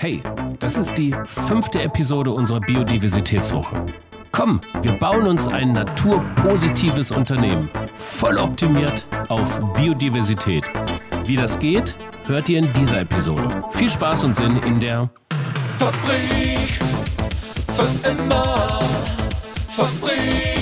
Hey, das ist die fünfte Episode unserer Biodiversitätswoche. Komm, wir bauen uns ein naturpositives Unternehmen, voll optimiert auf Biodiversität. Wie das geht, hört ihr in dieser Episode. Viel Spaß und Sinn in der Fabrik für immer. Fabrik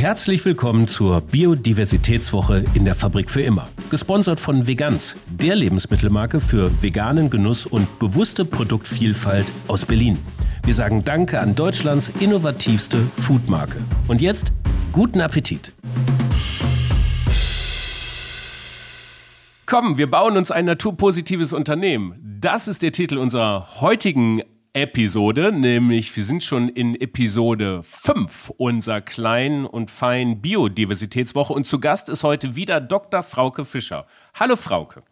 Herzlich willkommen zur Biodiversitätswoche in der Fabrik für immer. Gesponsert von Veganz, der Lebensmittelmarke für veganen Genuss und bewusste Produktvielfalt aus Berlin. Wir sagen Danke an Deutschlands innovativste Foodmarke. Und jetzt guten Appetit. Komm, wir bauen uns ein naturpositives Unternehmen. Das ist der Titel unserer heutigen Episode, nämlich wir sind schon in Episode 5 unserer kleinen und feinen Biodiversitätswoche und zu Gast ist heute wieder Dr. Frauke Fischer. Hallo Frauke.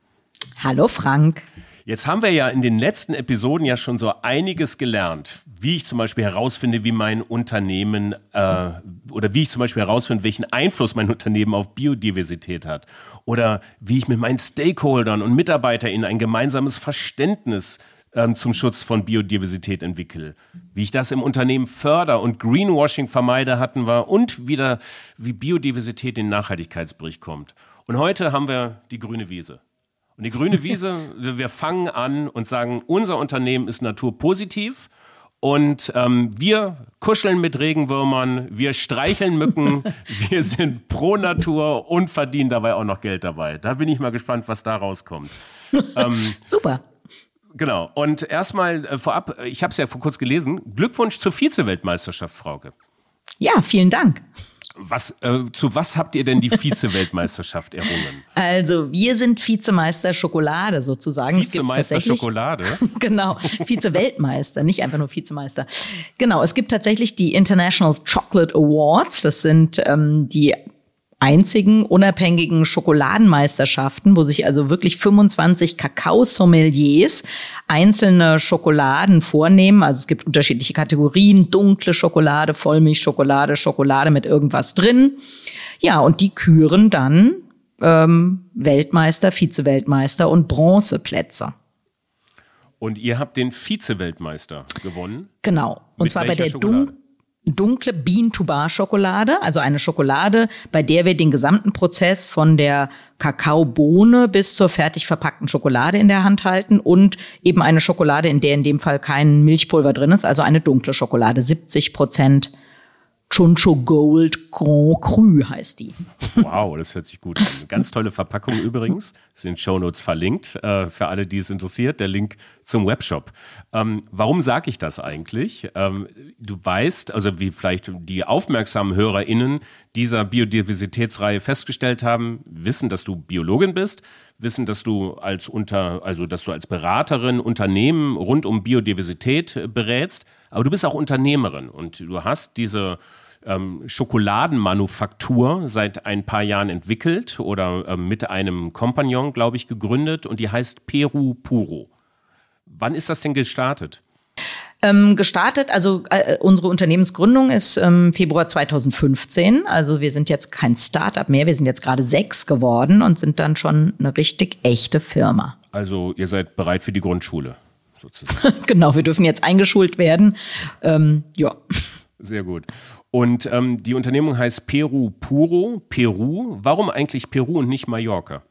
Hallo Frank. Jetzt haben wir ja in den letzten Episoden ja schon so einiges gelernt, wie ich zum Beispiel herausfinde, wie mein Unternehmen äh, oder wie ich zum Beispiel herausfinde, welchen Einfluss mein Unternehmen auf Biodiversität hat oder wie ich mit meinen Stakeholdern und MitarbeiterInnen ein gemeinsames Verständnis ähm, zum Schutz von Biodiversität entwickle. Wie ich das im Unternehmen förder und Greenwashing vermeide, hatten wir und wieder, wie Biodiversität in den Nachhaltigkeitsbericht kommt. Und heute haben wir die grüne Wiese. Und die grüne Wiese, wir fangen an und sagen, unser Unternehmen ist naturpositiv. Und ähm, wir kuscheln mit Regenwürmern, wir streicheln Mücken, wir sind pro Natur und verdienen dabei auch noch Geld dabei. Da bin ich mal gespannt, was da rauskommt. Ähm, Super. Genau. Und erstmal äh, vorab, ich habe es ja vor kurz gelesen. Glückwunsch zur Vize-Weltmeisterschaft, Frauke. Ja, vielen Dank. Was, äh, zu was habt ihr denn die Vize-Weltmeisterschaft errungen? Also, wir sind Vizemeister Schokolade sozusagen. Vizemeister Schokolade? genau, Vize-Weltmeister, nicht einfach nur Vizemeister. Genau, es gibt tatsächlich die International Chocolate Awards. Das sind ähm, die einzigen unabhängigen Schokoladenmeisterschaften, wo sich also wirklich 25 Kakaosommeliers einzelne Schokoladen vornehmen. Also es gibt unterschiedliche Kategorien, dunkle Schokolade, Vollmilchschokolade, Schokolade mit irgendwas drin. Ja, und die küren dann ähm, Weltmeister, Vize-Weltmeister und Bronzeplätze. Und ihr habt den Vize-Weltmeister gewonnen? Genau. Und zwar bei der Schokolade? Dun dunkle Bean-to-Bar-Schokolade, also eine Schokolade, bei der wir den gesamten Prozess von der Kakaobohne bis zur fertig verpackten Schokolade in der Hand halten und eben eine Schokolade, in der in dem Fall kein Milchpulver drin ist, also eine dunkle Schokolade, 70 Prozent Chuncho Gold Grand Cru heißt die. Wow, das hört sich gut an. Ganz tolle Verpackung übrigens. Sind Shownotes verlinkt äh, für alle, die es interessiert. Der Link zum Webshop. Ähm, warum sage ich das eigentlich? Ähm, du weißt, also wie vielleicht die aufmerksamen HörerInnen dieser Biodiversitätsreihe festgestellt haben, wissen, dass du Biologin bist, wissen, dass du als unter, also dass du als Beraterin Unternehmen rund um Biodiversität berätst, aber du bist auch Unternehmerin und du hast diese ähm, Schokoladenmanufaktur seit ein paar Jahren entwickelt oder ähm, mit einem Kompagnon, glaube ich, gegründet und die heißt Peru Puro. Wann ist das denn gestartet? Ähm, gestartet, also äh, unsere Unternehmensgründung ist ähm, Februar 2015. Also wir sind jetzt kein Startup mehr, wir sind jetzt gerade sechs geworden und sind dann schon eine richtig echte Firma. Also ihr seid bereit für die Grundschule sozusagen. genau, wir dürfen jetzt eingeschult werden. Ähm, ja. Sehr gut. Und ähm, die Unternehmung heißt Peru Puro, Peru. Warum eigentlich Peru und nicht Mallorca?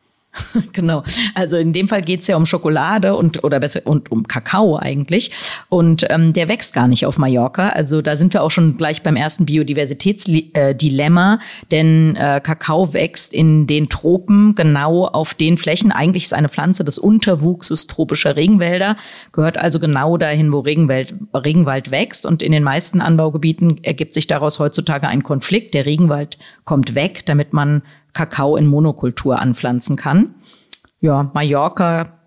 Genau. Also in dem Fall geht es ja um Schokolade und oder besser und um Kakao eigentlich. Und ähm, der wächst gar nicht auf Mallorca. Also da sind wir auch schon gleich beim ersten Biodiversitätsdilemma, denn äh, Kakao wächst in den Tropen genau auf den Flächen. Eigentlich ist eine Pflanze des Unterwuchses tropischer Regenwälder, gehört also genau dahin, wo Regenwald, Regenwald wächst. Und in den meisten Anbaugebieten ergibt sich daraus heutzutage ein Konflikt. Der Regenwald kommt weg, damit man Kakao in Monokultur anpflanzen kann. Ja, Mallorca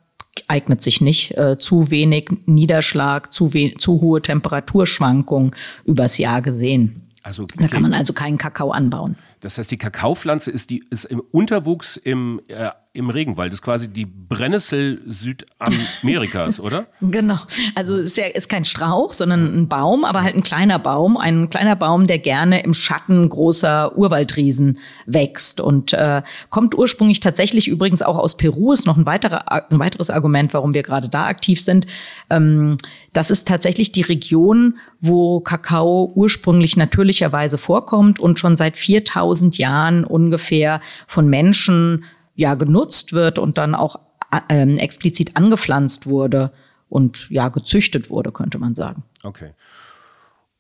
eignet sich nicht. Äh, zu wenig Niederschlag, zu, we zu hohe Temperaturschwankungen übers Jahr gesehen. Also, Da kann man also keinen Kakao anbauen. Das heißt, die Kakaopflanze ist, die, ist im Unterwuchs im, äh, im Regenwald. Das ist quasi die Brennnessel Südamerikas, oder? Genau. Also es ist ja ist kein Strauch, sondern ein Baum, aber halt ein kleiner Baum. Ein kleiner Baum, der gerne im Schatten großer Urwaldriesen wächst und äh, kommt ursprünglich tatsächlich übrigens auch aus Peru. Ist noch ein, weiterer, ein weiteres Argument, warum wir gerade da aktiv sind. Ähm, das ist tatsächlich die Region, wo Kakao ursprünglich natürlicherweise vorkommt und schon seit 4000 Jahren ungefähr von Menschen ja genutzt wird und dann auch äh, explizit angepflanzt wurde und ja gezüchtet wurde, könnte man sagen. Okay.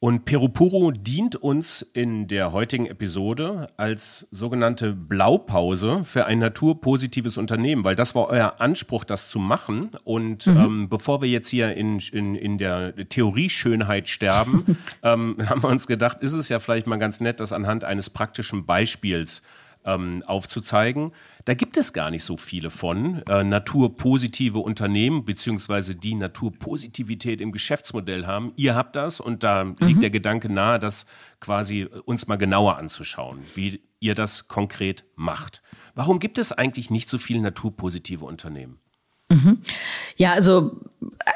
Und Perupuro dient uns in der heutigen Episode als sogenannte Blaupause für ein naturpositives Unternehmen, weil das war euer Anspruch, das zu machen. Und mhm. ähm, bevor wir jetzt hier in, in, in der Theorieschönheit sterben, ähm, haben wir uns gedacht, ist es ja vielleicht mal ganz nett, das anhand eines praktischen Beispiels ähm, aufzuzeigen. Da gibt es gar nicht so viele von. Äh, naturpositive Unternehmen, beziehungsweise die Naturpositivität im Geschäftsmodell haben. Ihr habt das und da mhm. liegt der Gedanke nahe, das quasi uns mal genauer anzuschauen, wie ihr das konkret macht. Warum gibt es eigentlich nicht so viele naturpositive Unternehmen? Mhm. Ja, also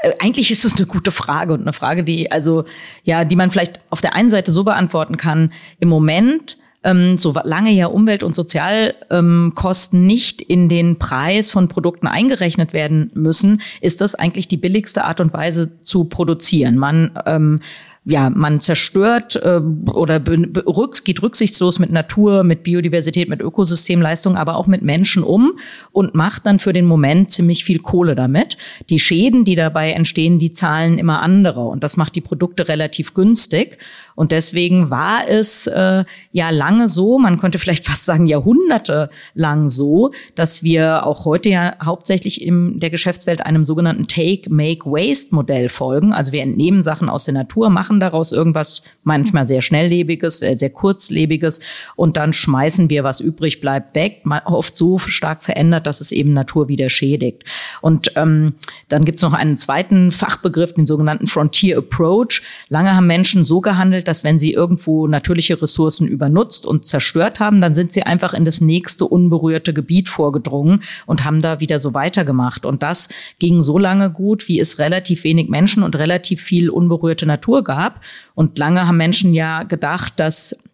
äh, eigentlich ist es eine gute Frage und eine Frage, die also ja, die man vielleicht auf der einen Seite so beantworten kann. Im Moment ähm, solange ja Umwelt- und Sozialkosten ähm, nicht in den Preis von Produkten eingerechnet werden müssen, ist das eigentlich die billigste Art und Weise zu produzieren. Man ähm, ja, man zerstört äh, oder rücks geht rücksichtslos mit Natur, mit Biodiversität, mit Ökosystemleistung, aber auch mit Menschen um und macht dann für den Moment ziemlich viel Kohle damit. Die Schäden, die dabei entstehen, die zahlen immer andere und das macht die Produkte relativ günstig. Und deswegen war es äh, ja lange so, man könnte vielleicht fast sagen Jahrhunderte lang so, dass wir auch heute ja hauptsächlich in der Geschäftswelt einem sogenannten Take, Make, Waste Modell folgen. Also wir entnehmen Sachen aus der Natur, machen daraus irgendwas manchmal sehr schnelllebiges, sehr kurzlebiges und dann schmeißen wir, was übrig bleibt, weg, oft so stark verändert, dass es eben Natur wieder schädigt. Und ähm, dann gibt's noch einen zweiten Fachbegriff, den sogenannten Frontier Approach. Lange haben Menschen so gehandelt, dass wenn sie irgendwo natürliche Ressourcen übernutzt und zerstört haben, dann sind sie einfach in das nächste unberührte Gebiet vorgedrungen und haben da wieder so weitergemacht. Und das ging so lange gut, wie es relativ wenig Menschen und relativ viel unberührte Natur gab. Und lange haben Menschen ja gedacht, dass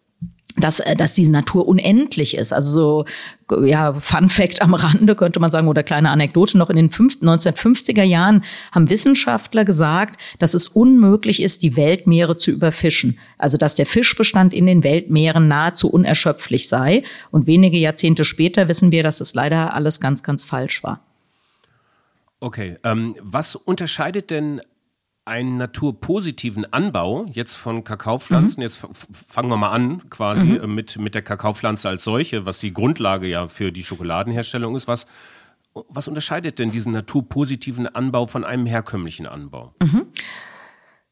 dass, äh, dass diese Natur unendlich ist. Also so, ja, Fun Fact am Rande könnte man sagen, oder kleine Anekdote, noch in den 1950er Jahren haben Wissenschaftler gesagt, dass es unmöglich ist, die Weltmeere zu überfischen. Also dass der Fischbestand in den Weltmeeren nahezu unerschöpflich sei. Und wenige Jahrzehnte später wissen wir, dass es leider alles ganz, ganz falsch war. Okay, ähm, was unterscheidet denn einen naturpositiven Anbau jetzt von Kakaopflanzen. Mhm. Jetzt fangen wir mal an quasi mhm. Äh, mit, mit der Kakaopflanze als solche, was die Grundlage ja für die Schokoladenherstellung ist. Was, was unterscheidet denn diesen naturpositiven Anbau von einem herkömmlichen Anbau? Mhm.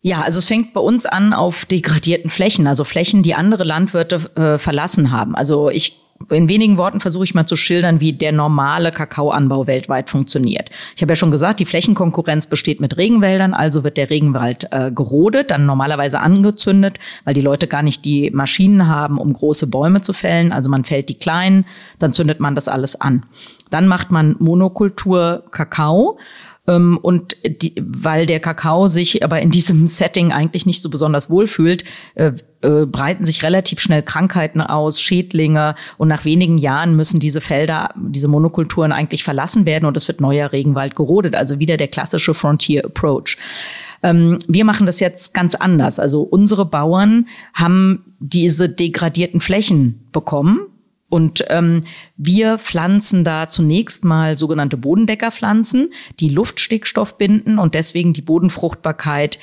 Ja, also es fängt bei uns an auf degradierten Flächen, also Flächen, die andere Landwirte äh, verlassen haben. Also ich in wenigen Worten versuche ich mal zu schildern, wie der normale Kakaoanbau weltweit funktioniert. Ich habe ja schon gesagt, die Flächenkonkurrenz besteht mit Regenwäldern, also wird der Regenwald äh, gerodet, dann normalerweise angezündet, weil die Leute gar nicht die Maschinen haben, um große Bäume zu fällen. Also man fällt die kleinen, dann zündet man das alles an. Dann macht man Monokultur Kakao und die, weil der Kakao sich aber in diesem Setting eigentlich nicht so besonders wohlfühlt, äh, äh, breiten sich relativ schnell Krankheiten aus, Schädlinge und nach wenigen Jahren müssen diese Felder, diese Monokulturen eigentlich verlassen werden und es wird neuer Regenwald gerodet. Also wieder der klassische Frontier Approach. Ähm, wir machen das jetzt ganz anders. Also unsere Bauern haben diese degradierten Flächen bekommen und ähm, wir pflanzen da zunächst mal sogenannte Bodendeckerpflanzen, die Luftstickstoff binden und deswegen die Bodenfruchtbarkeit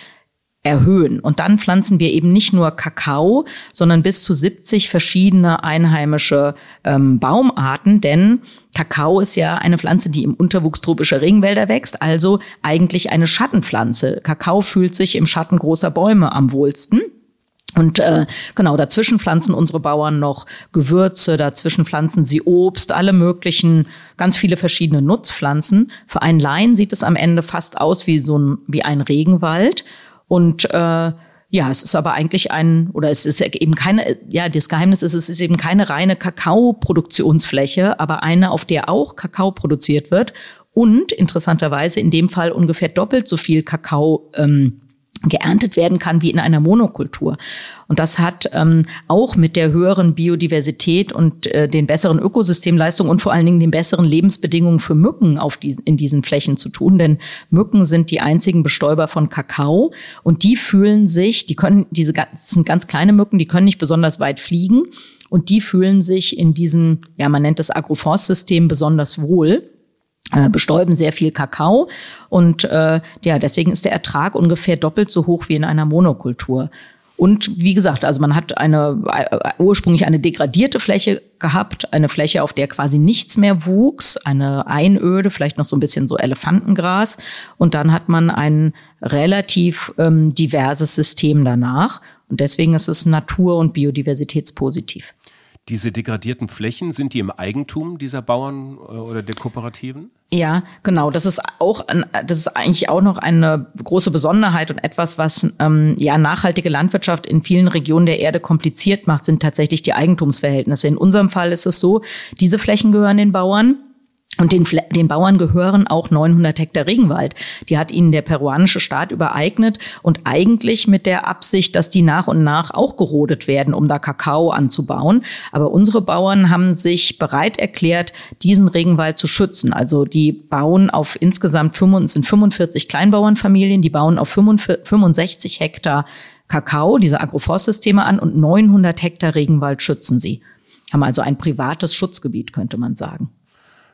erhöhen. Und dann pflanzen wir eben nicht nur Kakao, sondern bis zu 70 verschiedene einheimische ähm, Baumarten, denn Kakao ist ja eine Pflanze, die im Unterwuchs tropischer Regenwälder wächst, also eigentlich eine Schattenpflanze. Kakao fühlt sich im Schatten großer Bäume am wohlsten. Und äh, genau, dazwischen pflanzen unsere Bauern noch Gewürze, dazwischen pflanzen sie Obst, alle möglichen, ganz viele verschiedene Nutzpflanzen. Für einen Laien sieht es am Ende fast aus wie so ein, wie ein Regenwald. Und äh, ja, es ist aber eigentlich ein, oder es ist eben keine, ja, das Geheimnis ist, es ist eben keine reine Kakaoproduktionsfläche, aber eine, auf der auch Kakao produziert wird und interessanterweise in dem Fall ungefähr doppelt so viel Kakao ähm, geerntet werden kann wie in einer Monokultur. Und das hat ähm, auch mit der höheren Biodiversität und äh, den besseren Ökosystemleistungen und vor allen Dingen den besseren Lebensbedingungen für Mücken auf die, in diesen Flächen zu tun. Denn Mücken sind die einzigen Bestäuber von Kakao und die fühlen sich, die können, diese sind ganz kleine Mücken, die können nicht besonders weit fliegen und die fühlen sich in diesen, ja, man nennt das Agroforstsystem besonders wohl bestäuben sehr viel Kakao und äh, ja, deswegen ist der Ertrag ungefähr doppelt so hoch wie in einer Monokultur. Und wie gesagt, also man hat eine äh, ursprünglich eine degradierte Fläche gehabt, eine Fläche, auf der quasi nichts mehr wuchs, eine Einöde, vielleicht noch so ein bisschen so Elefantengras. Und dann hat man ein relativ ähm, diverses System danach. Und deswegen ist es natur- und biodiversitätspositiv. Diese degradierten Flächen, sind die im Eigentum dieser Bauern äh, oder der Kooperativen? Ja, genau. Das ist auch, das ist eigentlich auch noch eine große Besonderheit und etwas, was ähm, ja nachhaltige Landwirtschaft in vielen Regionen der Erde kompliziert macht, sind tatsächlich die Eigentumsverhältnisse. In unserem Fall ist es so, diese Flächen gehören den Bauern. Und den, den Bauern gehören auch 900 Hektar Regenwald. Die hat ihnen der peruanische Staat übereignet und eigentlich mit der Absicht, dass die nach und nach auch gerodet werden, um da Kakao anzubauen. Aber unsere Bauern haben sich bereit erklärt, diesen Regenwald zu schützen. Also die bauen auf insgesamt 5, sind 45 Kleinbauernfamilien, die bauen auf 65 Hektar Kakao, diese Agroforstsysteme an und 900 Hektar Regenwald schützen sie. Haben also ein privates Schutzgebiet, könnte man sagen.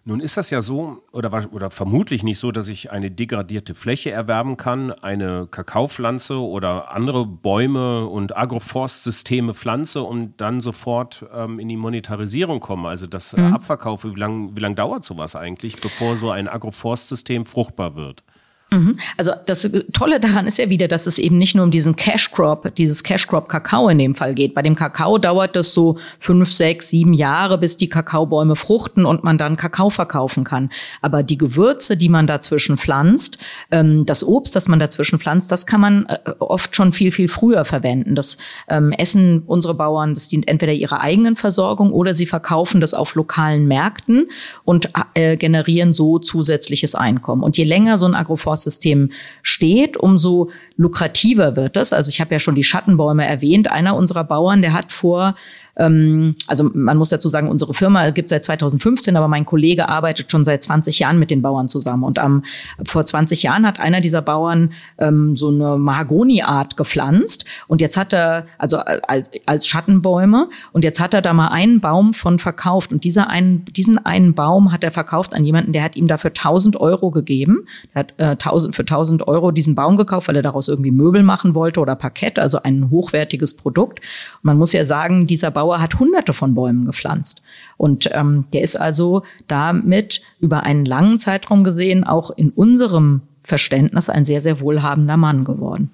Nun ist das ja so, oder, oder vermutlich nicht so, dass ich eine degradierte Fläche erwerben kann, eine Kakaopflanze oder andere Bäume und Agroforstsysteme pflanze und dann sofort ähm, in die Monetarisierung komme, also das mhm. Abverkaufe. Wie lange wie lang dauert sowas eigentlich, bevor so ein Agroforstsystem fruchtbar wird? Mhm. Also das Tolle daran ist ja wieder, dass es eben nicht nur um diesen Cash Crop, dieses Cash Crop Kakao in dem Fall geht. Bei dem Kakao dauert das so fünf, sechs, sieben Jahre, bis die Kakaobäume fruchten und man dann Kakao verkaufen kann. Aber die Gewürze, die man dazwischen pflanzt, ähm, das Obst, das man dazwischen pflanzt, das kann man äh, oft schon viel, viel früher verwenden. Das ähm, essen unsere Bauern, das dient entweder ihrer eigenen Versorgung oder sie verkaufen das auf lokalen Märkten und äh, generieren so zusätzliches Einkommen. Und je länger so ein Agroforst System steht, umso lukrativer wird das. Also ich habe ja schon die Schattenbäume erwähnt. Einer unserer Bauern, der hat vor ähm, also man muss dazu sagen, unsere Firma gibt seit 2015, aber mein Kollege arbeitet schon seit 20 Jahren mit den Bauern zusammen. Und ähm, vor 20 Jahren hat einer dieser Bauern ähm, so eine Mahagoni-Art gepflanzt. Und jetzt hat er, also als, als Schattenbäume, und jetzt hat er da mal einen Baum von verkauft. Und dieser einen, diesen einen Baum hat er verkauft an jemanden, der hat ihm dafür 1000 Euro gegeben. Er hat äh, 1000, für 1000 Euro diesen Baum gekauft, weil er daraus irgendwie Möbel machen wollte oder Parkett, also ein hochwertiges Produkt. Und man muss ja sagen, dieser Baum Bauer hat hunderte von Bäumen gepflanzt. Und ähm, der ist also damit über einen langen Zeitraum gesehen auch in unserem Verständnis ein sehr, sehr wohlhabender Mann geworden.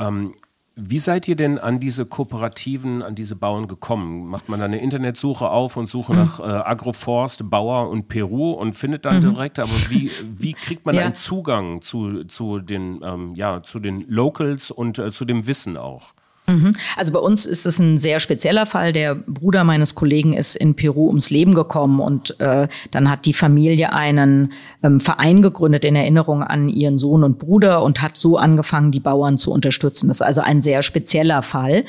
Ähm, wie seid ihr denn an diese Kooperativen, an diese Bauern gekommen? Macht man da eine Internetsuche auf und suche mhm. nach äh, Agroforst, Bauer und Peru und findet dann mhm. direkt, aber wie, wie kriegt man ja. einen Zugang zu, zu, den, ähm, ja, zu den Locals und äh, zu dem Wissen auch? Mhm. Also bei uns ist es ein sehr spezieller Fall. Der Bruder meines Kollegen ist in Peru ums Leben gekommen und äh, dann hat die Familie einen ähm, Verein gegründet in Erinnerung an ihren Sohn und Bruder und hat so angefangen, die Bauern zu unterstützen. Das ist also ein sehr spezieller Fall.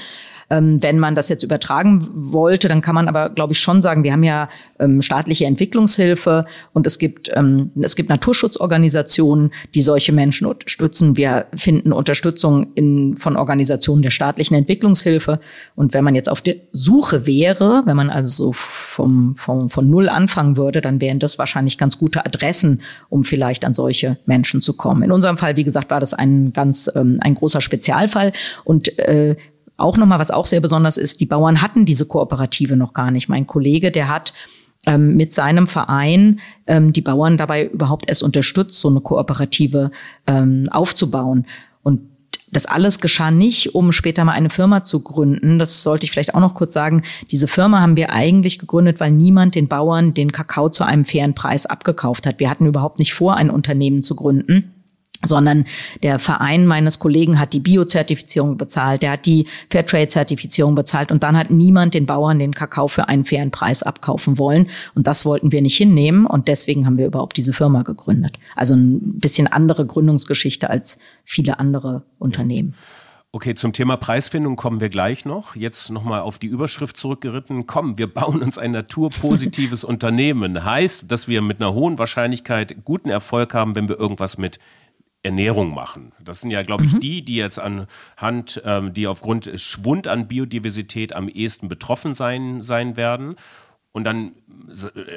Ähm, wenn man das jetzt übertragen wollte, dann kann man aber, glaube ich, schon sagen, wir haben ja ähm, staatliche Entwicklungshilfe und es gibt, ähm, es gibt Naturschutzorganisationen, die solche Menschen unterstützen. Wir finden Unterstützung in, von Organisationen der staatlichen Entwicklungshilfe. Und wenn man jetzt auf der Suche wäre, wenn man also so vom, vom, von Null anfangen würde, dann wären das wahrscheinlich ganz gute Adressen, um vielleicht an solche Menschen zu kommen. In unserem Fall, wie gesagt, war das ein ganz ähm, ein großer Spezialfall und äh, auch nochmal, was auch sehr besonders ist, die Bauern hatten diese Kooperative noch gar nicht. Mein Kollege, der hat ähm, mit seinem Verein ähm, die Bauern dabei überhaupt erst unterstützt, so eine Kooperative ähm, aufzubauen. Und das alles geschah nicht, um später mal eine Firma zu gründen. Das sollte ich vielleicht auch noch kurz sagen. Diese Firma haben wir eigentlich gegründet, weil niemand den Bauern den Kakao zu einem fairen Preis abgekauft hat. Wir hatten überhaupt nicht vor, ein Unternehmen zu gründen sondern der Verein meines Kollegen hat die Bio-Zertifizierung bezahlt, der hat die Fairtrade-Zertifizierung bezahlt und dann hat niemand den Bauern den Kakao für einen fairen Preis abkaufen wollen und das wollten wir nicht hinnehmen und deswegen haben wir überhaupt diese Firma gegründet. Also ein bisschen andere Gründungsgeschichte als viele andere Unternehmen. Okay, zum Thema Preisfindung kommen wir gleich noch. Jetzt nochmal auf die Überschrift zurückgeritten. Komm, wir bauen uns ein naturpositives Unternehmen. Heißt, dass wir mit einer hohen Wahrscheinlichkeit guten Erfolg haben, wenn wir irgendwas mit Ernährung machen. Das sind ja, glaube ich, mhm. die, die jetzt anhand, ähm, die aufgrund Schwund an Biodiversität am ehesten betroffen sein, sein werden. Und dann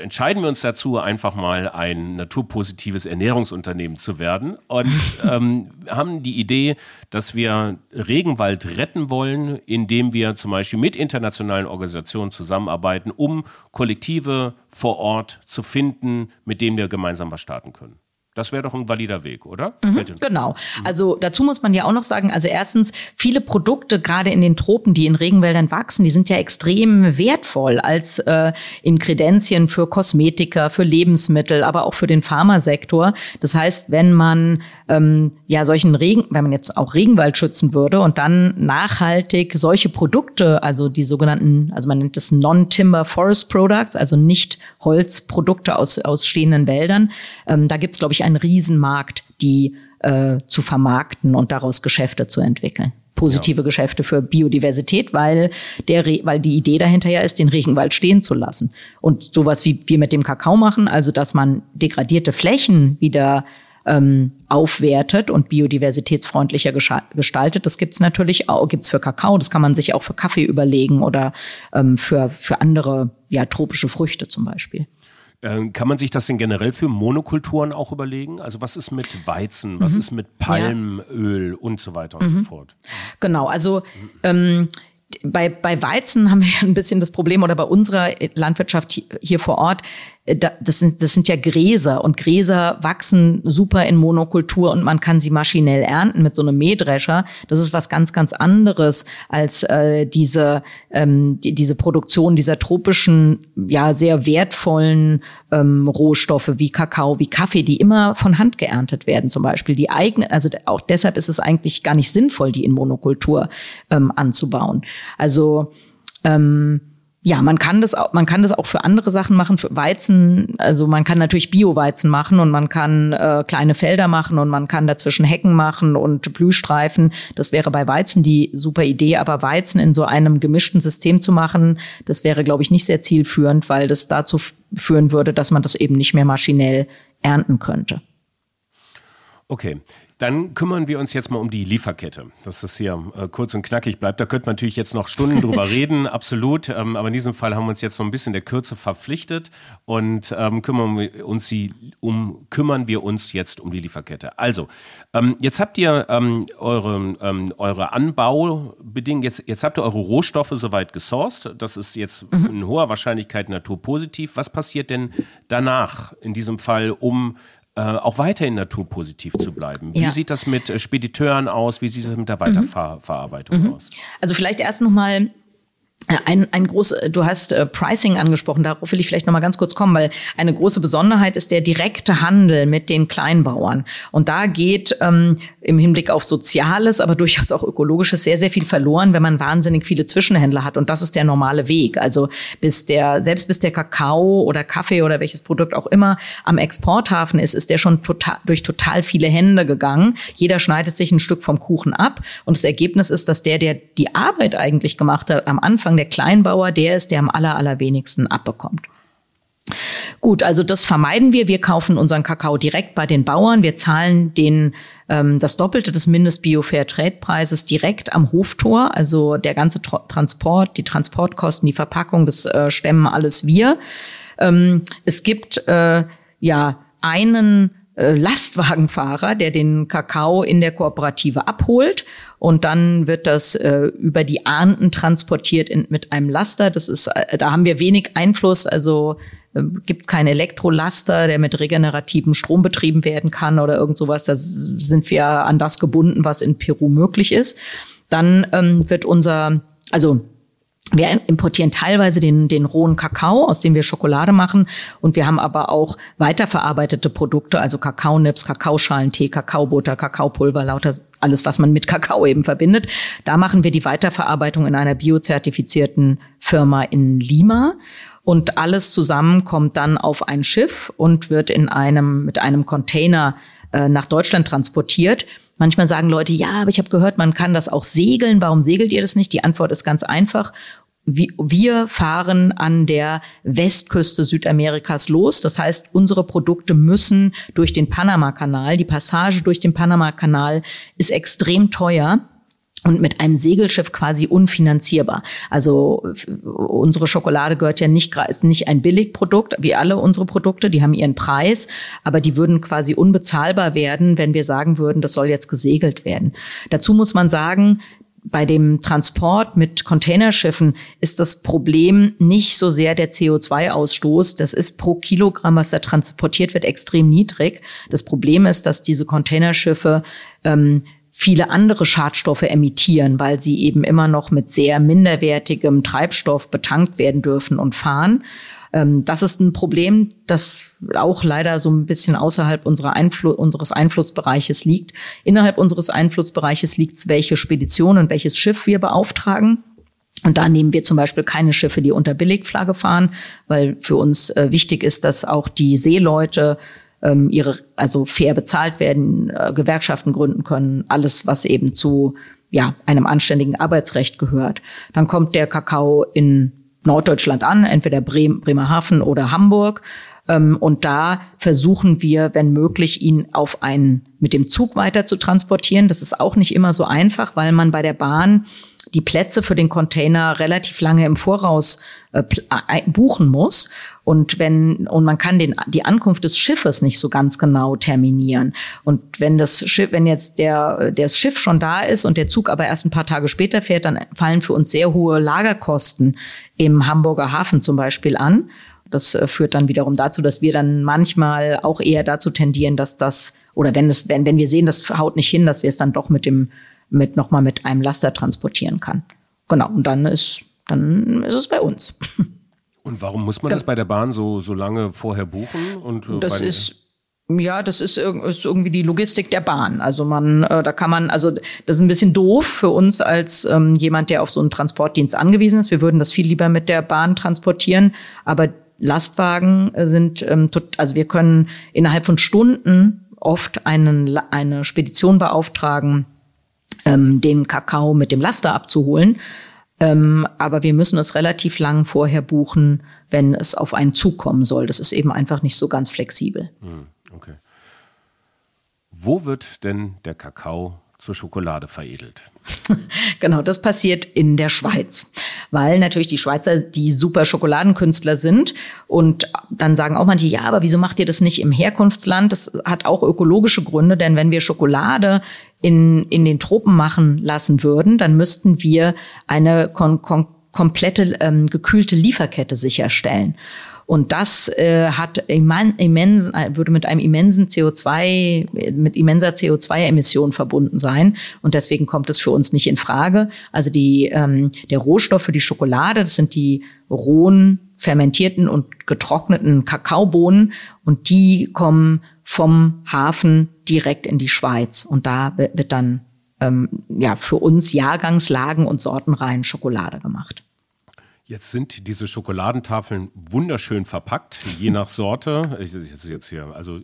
entscheiden wir uns dazu, einfach mal ein naturpositives Ernährungsunternehmen zu werden und ähm, haben die Idee, dass wir Regenwald retten wollen, indem wir zum Beispiel mit internationalen Organisationen zusammenarbeiten, um Kollektive vor Ort zu finden, mit denen wir gemeinsam was starten können. Das wäre doch ein valider Weg, oder? Mhm, genau. Also dazu muss man ja auch noch sagen, also erstens, viele Produkte, gerade in den Tropen, die in Regenwäldern wachsen, die sind ja extrem wertvoll als äh, Inkredenzien für Kosmetika, für Lebensmittel, aber auch für den Pharmasektor. Das heißt, wenn man ähm, ja solchen Regen, wenn man jetzt auch Regenwald schützen würde und dann nachhaltig solche Produkte, also die sogenannten, also man nennt es Non-Timber Forest Products, also nicht Holzprodukte aus, aus stehenden Wäldern, ähm, da gibt's glaube ich, einen Riesenmarkt, die äh, zu vermarkten und daraus Geschäfte zu entwickeln. Positive ja. Geschäfte für Biodiversität, weil der, weil die Idee dahinter ja ist, den Regenwald stehen zu lassen. Und sowas wie wir mit dem Kakao machen, also dass man degradierte Flächen wieder ähm, aufwertet und biodiversitätsfreundlicher gestaltet. Das gibt's natürlich auch, gibt's für Kakao, das kann man sich auch für Kaffee überlegen oder ähm, für, für andere ja, tropische Früchte zum Beispiel. Äh, kann man sich das denn generell für Monokulturen auch überlegen? Also was ist mit Weizen, was mhm. ist mit Palmöl ja. und so weiter und mhm. so fort? Genau, also ähm, bei, bei Weizen haben wir ein bisschen das Problem oder bei unserer Landwirtschaft hier vor Ort, äh, das sind, das sind ja Gräser und Gräser wachsen super in Monokultur und man kann sie maschinell ernten mit so einem Mähdrescher. Das ist was ganz, ganz anderes als äh, diese, ähm, die, diese Produktion dieser tropischen, ja, sehr wertvollen ähm, Rohstoffe wie Kakao, wie Kaffee, die immer von Hand geerntet werden zum Beispiel. Die eigene, also auch deshalb ist es eigentlich gar nicht sinnvoll, die in Monokultur ähm, anzubauen. Also ähm, ja, man kann das auch, man kann das auch für andere Sachen machen, für Weizen. Also man kann natürlich Bio-Weizen machen und man kann äh, kleine Felder machen und man kann dazwischen Hecken machen und Blühstreifen. Das wäre bei Weizen die super Idee. Aber Weizen in so einem gemischten System zu machen, das wäre, glaube ich, nicht sehr zielführend, weil das dazu führen würde, dass man das eben nicht mehr maschinell ernten könnte. Okay, dann kümmern wir uns jetzt mal um die Lieferkette, dass das hier äh, kurz und knackig bleibt. Da könnte man natürlich jetzt noch Stunden drüber reden, absolut. Ähm, aber in diesem Fall haben wir uns jetzt so ein bisschen der Kürze verpflichtet und ähm, kümmern wir uns die, um kümmern wir uns jetzt um die Lieferkette. Also ähm, jetzt habt ihr ähm, eure ähm, eure Anbaubedingungen, jetzt jetzt habt ihr eure Rohstoffe soweit gesourced. Das ist jetzt mhm. in hoher Wahrscheinlichkeit naturpositiv. Was passiert denn danach in diesem Fall, um äh, auch weiterhin naturpositiv zu bleiben. Wie ja. sieht das mit äh, Spediteuren aus? Wie sieht das mit der Weiterverarbeitung mhm. aus? Also vielleicht erst nochmal ein, ein groß, du hast äh, Pricing angesprochen, darauf will ich vielleicht noch mal ganz kurz kommen, weil eine große Besonderheit ist der direkte Handel mit den Kleinbauern. Und da geht ähm, im Hinblick auf Soziales, aber durchaus auch Ökologisches sehr, sehr viel verloren, wenn man wahnsinnig viele Zwischenhändler hat. Und das ist der normale Weg. Also bis der, selbst bis der Kakao oder Kaffee oder welches Produkt auch immer am Exporthafen ist, ist der schon total, durch total viele Hände gegangen. Jeder schneidet sich ein Stück vom Kuchen ab. Und das Ergebnis ist, dass der, der die Arbeit eigentlich gemacht hat am Anfang, Anfang der Kleinbauer der ist, der am aller, allerwenigsten abbekommt. Gut, also das vermeiden wir. Wir kaufen unseren Kakao direkt bei den Bauern. Wir zahlen den, ähm, das Doppelte des Mindest-Bio-Fair-Trade-Preises direkt am Hoftor. Also der ganze Transport, die Transportkosten, die Verpackung, das äh, stemmen alles wir. Ähm, es gibt äh, ja einen Lastwagenfahrer, der den Kakao in der Kooperative abholt und dann wird das äh, über die Ahnten transportiert in, mit einem Laster. Das ist, äh, da haben wir wenig Einfluss, also äh, gibt keinen Elektrolaster, der mit regenerativem Strom betrieben werden kann oder irgend sowas. Da sind wir an das gebunden, was in Peru möglich ist. Dann ähm, wird unser, also wir importieren teilweise den, den rohen Kakao, aus dem wir Schokolade machen. Und wir haben aber auch weiterverarbeitete Produkte, also Kakaonips, Kakaoschalen, Tee, Kakaobutter, Kakaopulver, lauter alles, was man mit Kakao eben verbindet. Da machen wir die Weiterverarbeitung in einer biozertifizierten Firma in Lima. Und alles zusammen kommt dann auf ein Schiff und wird in einem, mit einem Container äh, nach Deutschland transportiert. Manchmal sagen Leute, ja, aber ich habe gehört, man kann das auch segeln. Warum segelt ihr das nicht? Die Antwort ist ganz einfach. Wir fahren an der Westküste Südamerikas los. Das heißt, unsere Produkte müssen durch den Panama-Kanal. Die Passage durch den Panama-Kanal ist extrem teuer und mit einem Segelschiff quasi unfinanzierbar. Also unsere Schokolade gehört ja nicht, ist nicht ein Billigprodukt, wie alle unsere Produkte, die haben ihren Preis, aber die würden quasi unbezahlbar werden, wenn wir sagen würden, das soll jetzt gesegelt werden. Dazu muss man sagen, bei dem Transport mit Containerschiffen ist das Problem nicht so sehr der CO2-Ausstoß. Das ist pro Kilogramm, was da transportiert wird, extrem niedrig. Das Problem ist, dass diese Containerschiffe ähm, viele andere Schadstoffe emittieren, weil sie eben immer noch mit sehr minderwertigem Treibstoff betankt werden dürfen und fahren. Ähm, das ist ein Problem, das auch leider so ein bisschen außerhalb Einflu unseres Einflussbereiches liegt. Innerhalb unseres Einflussbereiches liegt welche Spedition und welches Schiff wir beauftragen. Und da nehmen wir zum Beispiel keine Schiffe, die unter Billigflagge fahren, weil für uns äh, wichtig ist, dass auch die Seeleute ähm, ihre, also fair bezahlt werden, äh, Gewerkschaften gründen können, alles, was eben zu ja, einem anständigen Arbeitsrecht gehört. Dann kommt der Kakao in Norddeutschland an, entweder Bremen, Bremerhaven oder Hamburg. Ähm, und da versuchen wir, wenn möglich, ihn auf einen mit dem Zug weiter zu transportieren. Das ist auch nicht immer so einfach, weil man bei der Bahn die Plätze für den Container relativ lange im Voraus äh, buchen muss. Und wenn, und man kann den, die Ankunft des Schiffes nicht so ganz genau terminieren. Und wenn das Schiff, wenn jetzt der, das Schiff schon da ist und der Zug aber erst ein paar Tage später fährt, dann fallen für uns sehr hohe Lagerkosten im Hamburger Hafen zum Beispiel an. Das äh, führt dann wiederum dazu, dass wir dann manchmal auch eher dazu tendieren, dass das, oder wenn es, wenn, wenn wir sehen, das haut nicht hin, dass wir es dann doch mit dem, mit nochmal mit einem Laster transportieren kann. Genau. Und dann ist, dann ist es bei uns. Und warum muss man das bei der Bahn so, so lange vorher buchen? Und äh, das ist ja, das ist, ist, irgendwie die Logistik der Bahn. Also man, äh, da kann man, also das ist ein bisschen doof für uns als ähm, jemand, der auf so einen Transportdienst angewiesen ist. Wir würden das viel lieber mit der Bahn transportieren, aber Lastwagen sind, ähm, tot, also wir können innerhalb von Stunden oft einen, eine Spedition beauftragen, ähm, den Kakao mit dem Laster abzuholen. Ähm, aber wir müssen es relativ lang vorher buchen, wenn es auf einen Zug kommen soll. Das ist eben einfach nicht so ganz flexibel. Hm, okay. Wo wird denn der Kakao zur Schokolade veredelt? genau, das passiert in der Schweiz, weil natürlich die Schweizer die super Schokoladenkünstler sind und dann sagen auch manche, ja, aber wieso macht ihr das nicht im Herkunftsland? Das hat auch ökologische Gründe, denn wenn wir Schokolade in, in den Tropen machen lassen würden, dann müssten wir eine kon kon komplette ähm, gekühlte Lieferkette sicherstellen. Und das äh, hat immensen, äh, würde mit einem immensen CO2, mit immenser CO2-Emission verbunden sein. Und deswegen kommt es für uns nicht in Frage. Also die, ähm, der Rohstoff für die Schokolade, das sind die rohen, fermentierten und getrockneten Kakaobohnen. Und die kommen vom Hafen direkt in die Schweiz. Und da wird dann ähm, ja für uns Jahrgangslagen und Sortenreihen Schokolade gemacht. Jetzt sind diese Schokoladentafeln wunderschön verpackt, je nach Sorte. Ich, jetzt hier, also äh,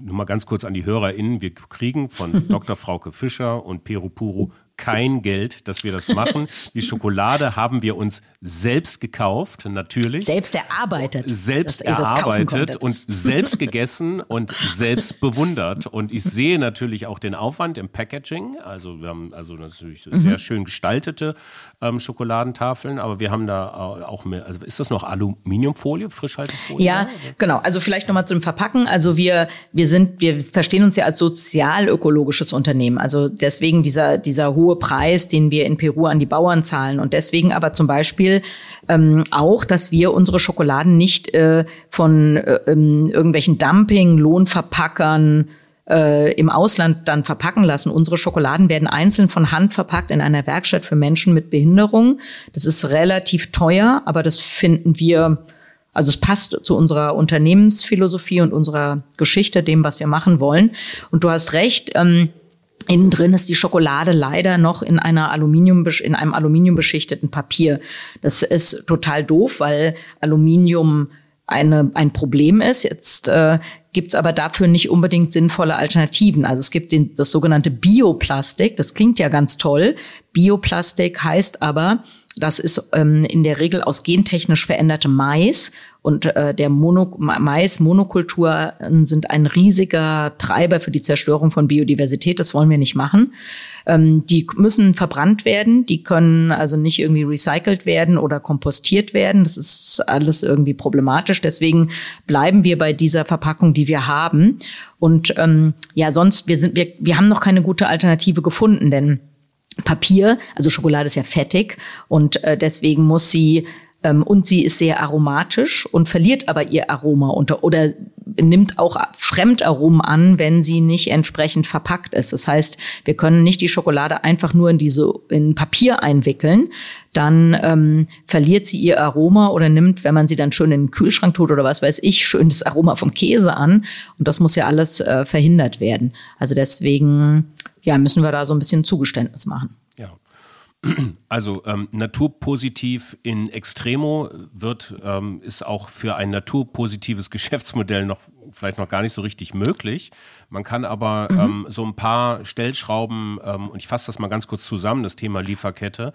nur mal ganz kurz an die HörerInnen. Wir kriegen von Dr. Frauke Fischer und Peru Puru kein Geld, dass wir das machen. Die Schokolade haben wir uns selbst gekauft, natürlich. Selbst erarbeitet. Selbst erarbeitet und selbst gegessen und selbst bewundert. Und ich sehe natürlich auch den Aufwand im Packaging. Also wir haben also natürlich mhm. sehr schön gestaltete ähm, Schokoladentafeln, aber wir haben da auch mehr, also ist das noch Aluminiumfolie, Frischhaltefolie? Ja, genau. Also vielleicht nochmal zum Verpacken. Also wir, wir sind, wir verstehen uns ja als sozial-ökologisches Unternehmen. Also deswegen dieser, dieser hohe hohe Preis, den wir in Peru an die Bauern zahlen. Und deswegen aber zum Beispiel ähm, auch, dass wir unsere Schokoladen nicht äh, von äh, ähm, irgendwelchen Dumping, Lohnverpackern, äh, im Ausland dann verpacken lassen. Unsere Schokoladen werden einzeln von Hand verpackt in einer Werkstatt für Menschen mit Behinderung. Das ist relativ teuer, aber das finden wir, also es passt zu unserer Unternehmensphilosophie und unserer Geschichte, dem, was wir machen wollen. Und du hast recht. Ähm, Innen drin ist die Schokolade leider noch in einer Aluminium, in einem aluminiumbeschichteten Papier. Das ist total doof, weil Aluminium eine, ein Problem ist. Jetzt äh, gibt es aber dafür nicht unbedingt sinnvolle Alternativen. Also es gibt den, das sogenannte Bioplastik. Das klingt ja ganz toll. Bioplastik heißt aber, das ist ähm, in der Regel aus gentechnisch verändertem Mais und äh, der Mono Mais-Monokulturen sind ein riesiger Treiber für die Zerstörung von Biodiversität. Das wollen wir nicht machen. Ähm, die müssen verbrannt werden, die können also nicht irgendwie recycelt werden oder kompostiert werden. Das ist alles irgendwie problematisch. Deswegen bleiben wir bei dieser Verpackung, die wir haben. Und ähm, ja, sonst, wir sind, wir, wir haben noch keine gute Alternative gefunden, denn Papier, also Schokolade ist ja fettig und äh, deswegen muss sie ähm, und sie ist sehr aromatisch und verliert aber ihr Aroma unter oder nimmt auch Fremdaromen an, wenn sie nicht entsprechend verpackt ist. Das heißt, wir können nicht die Schokolade einfach nur in diese in Papier einwickeln, dann ähm, verliert sie ihr Aroma oder nimmt, wenn man sie dann schön in den Kühlschrank tut oder was weiß ich, schön das Aroma vom Käse an. Und das muss ja alles äh, verhindert werden. Also deswegen ja, müssen wir da so ein bisschen Zugeständnis machen. Also ähm, naturpositiv in Extremo wird, ähm, ist auch für ein naturpositives Geschäftsmodell noch vielleicht noch gar nicht so richtig möglich. Man kann aber mhm. ähm, so ein paar Stellschrauben, ähm, und ich fasse das mal ganz kurz zusammen, das Thema Lieferkette,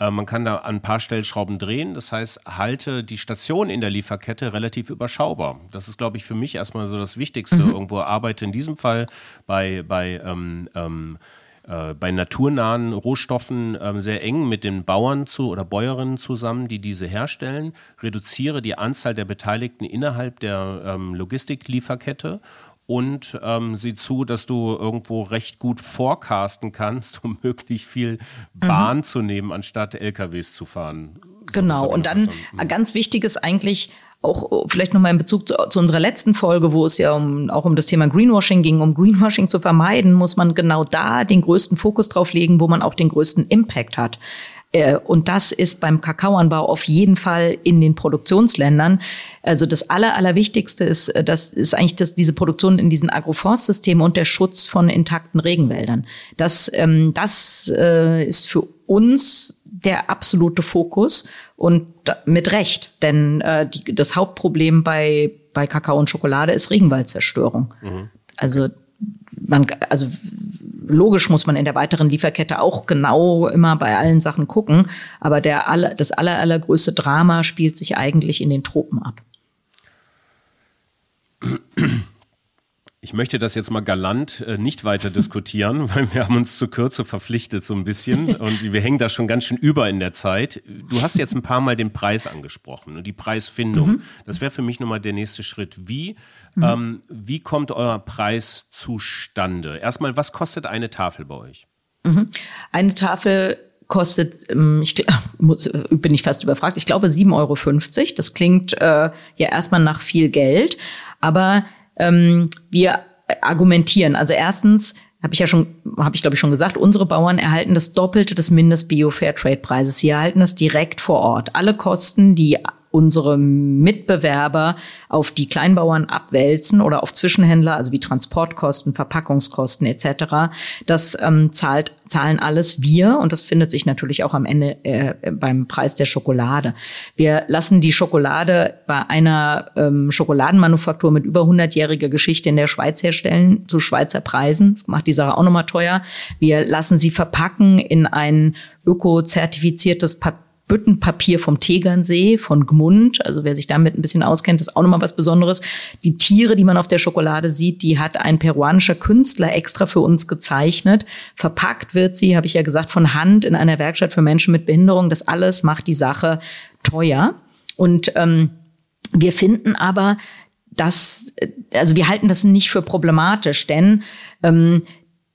äh, man kann da an ein paar Stellschrauben drehen. Das heißt, halte die Station in der Lieferkette relativ überschaubar. Das ist, glaube ich, für mich erstmal so das Wichtigste. Mhm. Irgendwo arbeite in diesem Fall bei, bei ähm, ähm, äh, bei naturnahen Rohstoffen ähm, sehr eng mit den Bauern zu oder Bäuerinnen zusammen, die diese herstellen, reduziere die Anzahl der Beteiligten innerhalb der ähm, Logistiklieferkette und ähm, sieh zu, dass du irgendwo recht gut forecasten kannst, um möglichst viel Bahn mhm. zu nehmen, anstatt LKWs zu fahren. So genau, und dann verstanden. ganz wichtig ist eigentlich auch äh, vielleicht nochmal in Bezug zu, zu, unserer letzten Folge, wo es ja um, auch um das Thema Greenwashing ging, um Greenwashing zu vermeiden, muss man genau da den größten Fokus drauf legen, wo man auch den größten Impact hat. Äh, und das ist beim Kakaoanbau auf jeden Fall in den Produktionsländern. Also das Aller, Allerwichtigste ist, äh, das ist eigentlich das, diese Produktion in diesen Agroforstsystemen und der Schutz von intakten Regenwäldern. Das, ähm, das äh, ist für uns der absolute Fokus und mit Recht, denn äh, die, das Hauptproblem bei, bei Kakao und Schokolade ist Regenwaldzerstörung. Mhm. Also man, also logisch muss man in der weiteren Lieferkette auch genau immer bei allen Sachen gucken, aber der aller, das aller, allergrößte Drama spielt sich eigentlich in den Tropen ab. Ich möchte das jetzt mal galant äh, nicht weiter diskutieren, weil wir haben uns zur Kürze verpflichtet so ein bisschen und wir hängen da schon ganz schön über in der Zeit. Du hast jetzt ein paar Mal den Preis angesprochen und die Preisfindung. Mhm. Das wäre für mich nochmal der nächste Schritt. Wie, mhm. ähm, wie kommt euer Preis zustande? Erstmal, was kostet eine Tafel bei euch? Mhm. Eine Tafel kostet, ähm, ich muss, bin ich fast überfragt, ich glaube 7,50 Euro. Das klingt äh, ja erstmal nach viel Geld, aber ähm, wir argumentieren. Also erstens habe ich ja schon, habe ich glaube ich schon gesagt, unsere Bauern erhalten das Doppelte des Mindest-Bio-Fairtrade-Preises. Sie erhalten das direkt vor Ort. Alle Kosten, die unsere Mitbewerber auf die Kleinbauern abwälzen oder auf Zwischenhändler, also wie Transportkosten, Verpackungskosten etc. Das ähm, zahlt, zahlen alles wir und das findet sich natürlich auch am Ende äh, beim Preis der Schokolade. Wir lassen die Schokolade bei einer ähm, Schokoladenmanufaktur mit über 100-jähriger Geschichte in der Schweiz herstellen zu Schweizer Preisen. Das macht die Sache auch nochmal teuer. Wir lassen sie verpacken in ein öko-zertifiziertes Papier Büttenpapier vom Tegernsee, von Gmund. Also wer sich damit ein bisschen auskennt, ist auch nochmal was Besonderes. Die Tiere, die man auf der Schokolade sieht, die hat ein peruanischer Künstler extra für uns gezeichnet. Verpackt wird sie, habe ich ja gesagt, von Hand in einer Werkstatt für Menschen mit Behinderung. Das alles macht die Sache teuer. Und ähm, wir finden aber, dass, also wir halten das nicht für problematisch, denn ähm,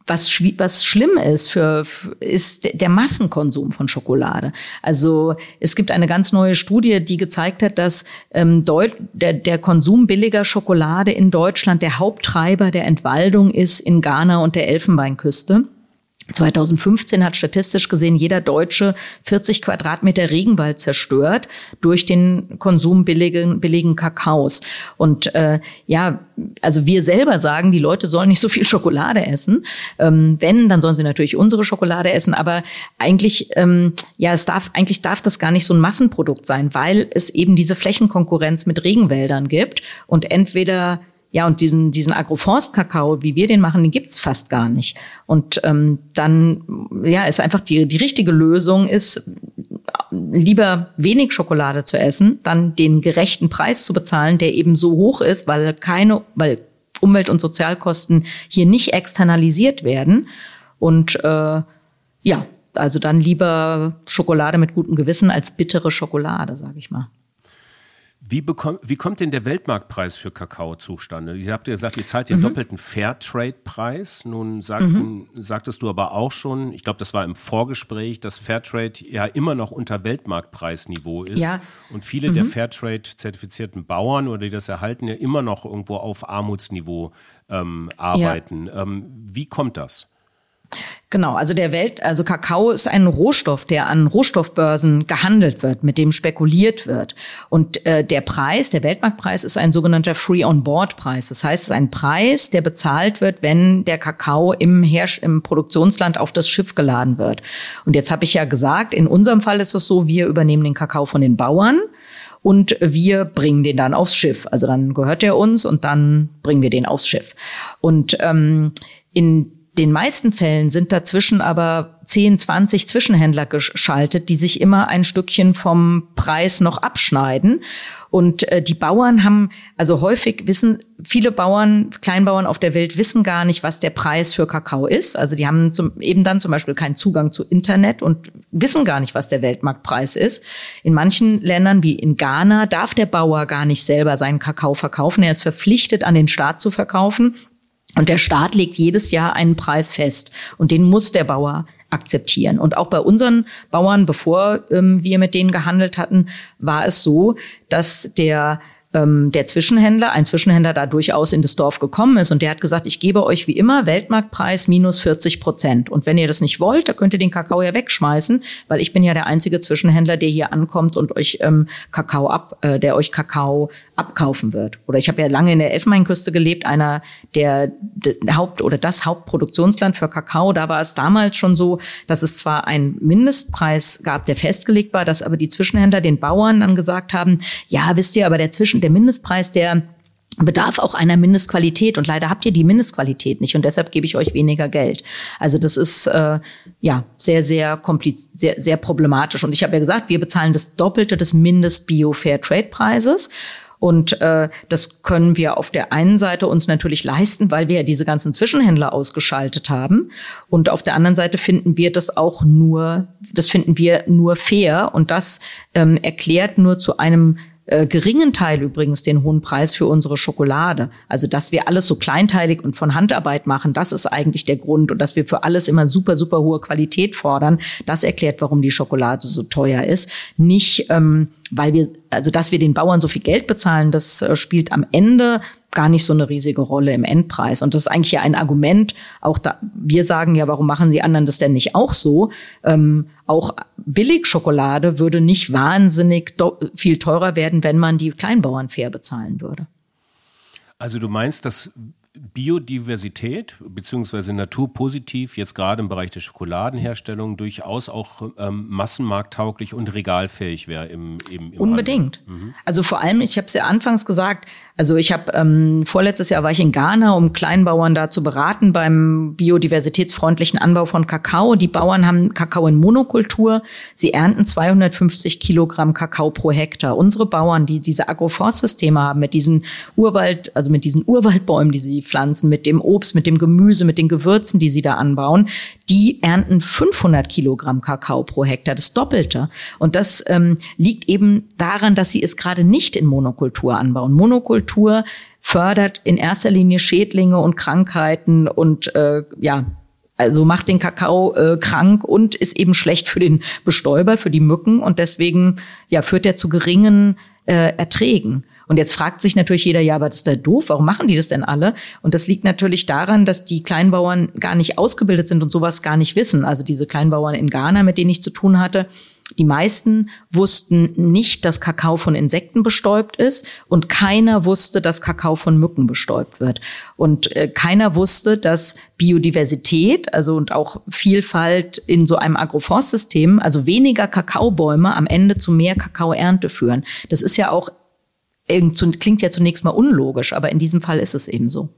was, was schlimm ist für, ist der Massenkonsum von Schokolade. Also es gibt eine ganz neue Studie, die gezeigt hat, dass ähm, der, der Konsum billiger Schokolade in Deutschland der Haupttreiber der Entwaldung ist in Ghana und der Elfenbeinküste. 2015 hat statistisch gesehen jeder Deutsche 40 Quadratmeter Regenwald zerstört durch den Konsum billigen, billigen Kakaos. Und äh, ja, also wir selber sagen, die Leute sollen nicht so viel Schokolade essen. Ähm, wenn, dann sollen sie natürlich unsere Schokolade essen. Aber eigentlich, ähm, ja, es darf eigentlich darf das gar nicht so ein Massenprodukt sein, weil es eben diese Flächenkonkurrenz mit Regenwäldern gibt und entweder ja, und diesen, diesen Agroforst-Kakao, wie wir den machen, den gibt's fast gar nicht. Und ähm, dann, ja, ist einfach die, die richtige Lösung ist, lieber wenig Schokolade zu essen, dann den gerechten Preis zu bezahlen, der eben so hoch ist, weil keine, weil Umwelt- und Sozialkosten hier nicht externalisiert werden. Und äh, ja, also dann lieber Schokolade mit gutem Gewissen als bittere Schokolade, sage ich mal. Wie, bekommt, wie kommt denn der Weltmarktpreis für Kakao zustande? Ihr habt ja gesagt, ihr zahlt den mhm. doppelten Fairtrade-Preis. Nun sagten, mhm. sagtest du aber auch schon, ich glaube, das war im Vorgespräch, dass Fairtrade ja immer noch unter Weltmarktpreisniveau ist. Ja. Und viele mhm. der Fairtrade-zertifizierten Bauern oder die das erhalten, ja immer noch irgendwo auf Armutsniveau ähm, arbeiten. Ja. Ähm, wie kommt das? Genau, also der Welt, also Kakao ist ein Rohstoff, der an Rohstoffbörsen gehandelt wird, mit dem spekuliert wird. Und äh, der Preis, der Weltmarktpreis, ist ein sogenannter Free-on-Board-Preis. Das heißt, es ist ein Preis, der bezahlt wird, wenn der Kakao im, Hersch im Produktionsland auf das Schiff geladen wird. Und jetzt habe ich ja gesagt, in unserem Fall ist es so, wir übernehmen den Kakao von den Bauern und wir bringen den dann aufs Schiff. Also dann gehört er uns und dann bringen wir den aufs Schiff. Und ähm, in den meisten Fällen sind dazwischen aber 10, 20 Zwischenhändler geschaltet, die sich immer ein Stückchen vom Preis noch abschneiden. Und äh, die Bauern haben, also häufig wissen, viele Bauern, Kleinbauern auf der Welt wissen gar nicht, was der Preis für Kakao ist. Also die haben zum, eben dann zum Beispiel keinen Zugang zu Internet und wissen gar nicht, was der Weltmarktpreis ist. In manchen Ländern wie in Ghana darf der Bauer gar nicht selber seinen Kakao verkaufen. Er ist verpflichtet, an den Staat zu verkaufen. Und der Staat legt jedes Jahr einen Preis fest und den muss der Bauer akzeptieren. Und auch bei unseren Bauern, bevor ähm, wir mit denen gehandelt hatten, war es so, dass der ähm, der Zwischenhändler, ein Zwischenhändler da durchaus in das Dorf gekommen ist und der hat gesagt, ich gebe euch wie immer Weltmarktpreis minus 40 Prozent. Und wenn ihr das nicht wollt, da könnt ihr den Kakao ja wegschmeißen, weil ich bin ja der einzige Zwischenhändler, der hier ankommt und euch ähm, Kakao ab, äh, der euch Kakao abkaufen wird. Oder ich habe ja lange in der Elfenbeinküste gelebt, einer der, der Haupt- oder das Hauptproduktionsland für Kakao. Da war es damals schon so, dass es zwar einen Mindestpreis gab, der festgelegt war, dass aber die Zwischenhändler den Bauern dann gesagt haben, ja, wisst ihr, aber der Zwischen der Mindestpreis, der bedarf auch einer Mindestqualität und leider habt ihr die Mindestqualität nicht und deshalb gebe ich euch weniger Geld. Also das ist äh, ja sehr sehr kompliz sehr sehr problematisch und ich habe ja gesagt, wir bezahlen das Doppelte des Mindest Bio Fair Trade Preises und äh, das können wir auf der einen Seite uns natürlich leisten, weil wir ja diese ganzen Zwischenhändler ausgeschaltet haben. Und auf der anderen Seite finden wir das auch nur, das finden wir nur fair. Und das ähm, erklärt nur zu einem äh, geringen Teil übrigens den hohen Preis für unsere Schokolade. Also, dass wir alles so kleinteilig und von Handarbeit machen, das ist eigentlich der Grund. Und dass wir für alles immer super, super hohe Qualität fordern, das erklärt, warum die Schokolade so teuer ist. Nicht, ähm, weil wir, also dass wir den Bauern so viel Geld bezahlen, das äh, spielt am Ende gar nicht so eine riesige Rolle im Endpreis. Und das ist eigentlich ja ein Argument. Auch da, wir sagen ja, warum machen die anderen das denn nicht auch so? Ähm, auch Billigschokolade würde nicht wahnsinnig viel teurer werden, wenn man die Kleinbauern fair bezahlen würde. Also du meinst, dass Biodiversität bzw. naturpositiv, jetzt gerade im Bereich der Schokoladenherstellung, durchaus auch ähm, massenmarkttauglich und regalfähig wäre im, im, im Unbedingt. Mhm. Also vor allem, ich habe es ja anfangs gesagt, also ich habe ähm, vorletztes Jahr war ich in Ghana, um Kleinbauern da zu beraten beim biodiversitätsfreundlichen Anbau von Kakao. Die Bauern haben Kakao in Monokultur. Sie ernten 250 Kilogramm Kakao pro Hektar. Unsere Bauern, die diese Agroforstsysteme haben mit diesen Urwald, also mit diesen Urwaldbäumen, die sie pflanzen, mit dem Obst, mit dem Gemüse, mit den Gewürzen, die sie da anbauen, die ernten 500 Kilogramm Kakao pro Hektar, das Doppelte. Und das ähm, liegt eben daran, dass sie es gerade nicht in Monokultur anbauen. Monokultur Kultur fördert in erster Linie Schädlinge und Krankheiten und äh, ja also macht den Kakao äh, krank und ist eben schlecht für den Bestäuber, für die Mücken und deswegen ja führt er zu geringen äh, Erträgen. Und jetzt fragt sich natürlich jeder, ja, aber das ist ja doof, warum machen die das denn alle? Und das liegt natürlich daran, dass die Kleinbauern gar nicht ausgebildet sind und sowas gar nicht wissen. Also diese Kleinbauern in Ghana, mit denen ich zu tun hatte, die meisten wussten nicht, dass Kakao von Insekten bestäubt ist und keiner wusste, dass Kakao von Mücken bestäubt wird. Und äh, keiner wusste, dass Biodiversität, also und auch Vielfalt in so einem Agroforstsystem, also weniger Kakaobäume am Ende zu mehr Kakaoernte führen. Das ist ja auch klingt ja zunächst mal unlogisch, aber in diesem Fall ist es eben so.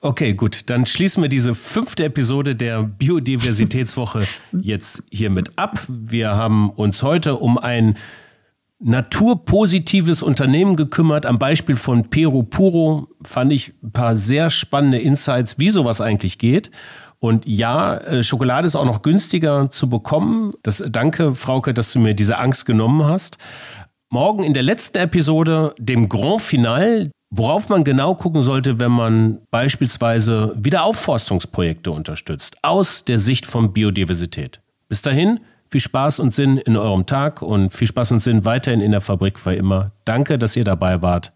Okay, gut. Dann schließen wir diese fünfte Episode der Biodiversitätswoche jetzt hiermit ab. Wir haben uns heute um ein naturpositives Unternehmen gekümmert. Am Beispiel von Pero Puro fand ich ein paar sehr spannende Insights, wie sowas eigentlich geht. Und ja, äh, Schokolade ist auch noch günstiger zu bekommen. Das, danke, Frauke, dass du mir diese Angst genommen hast. Morgen in der letzten Episode, dem Grand Final, Worauf man genau gucken sollte, wenn man beispielsweise Wiederaufforstungsprojekte unterstützt, aus der Sicht von Biodiversität. Bis dahin, viel Spaß und Sinn in eurem Tag und viel Spaß und Sinn weiterhin in der Fabrik, weil immer. Danke, dass ihr dabei wart.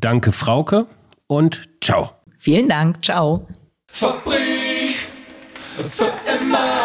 Danke, Frauke, und ciao. Vielen Dank, ciao. Fabrik für immer.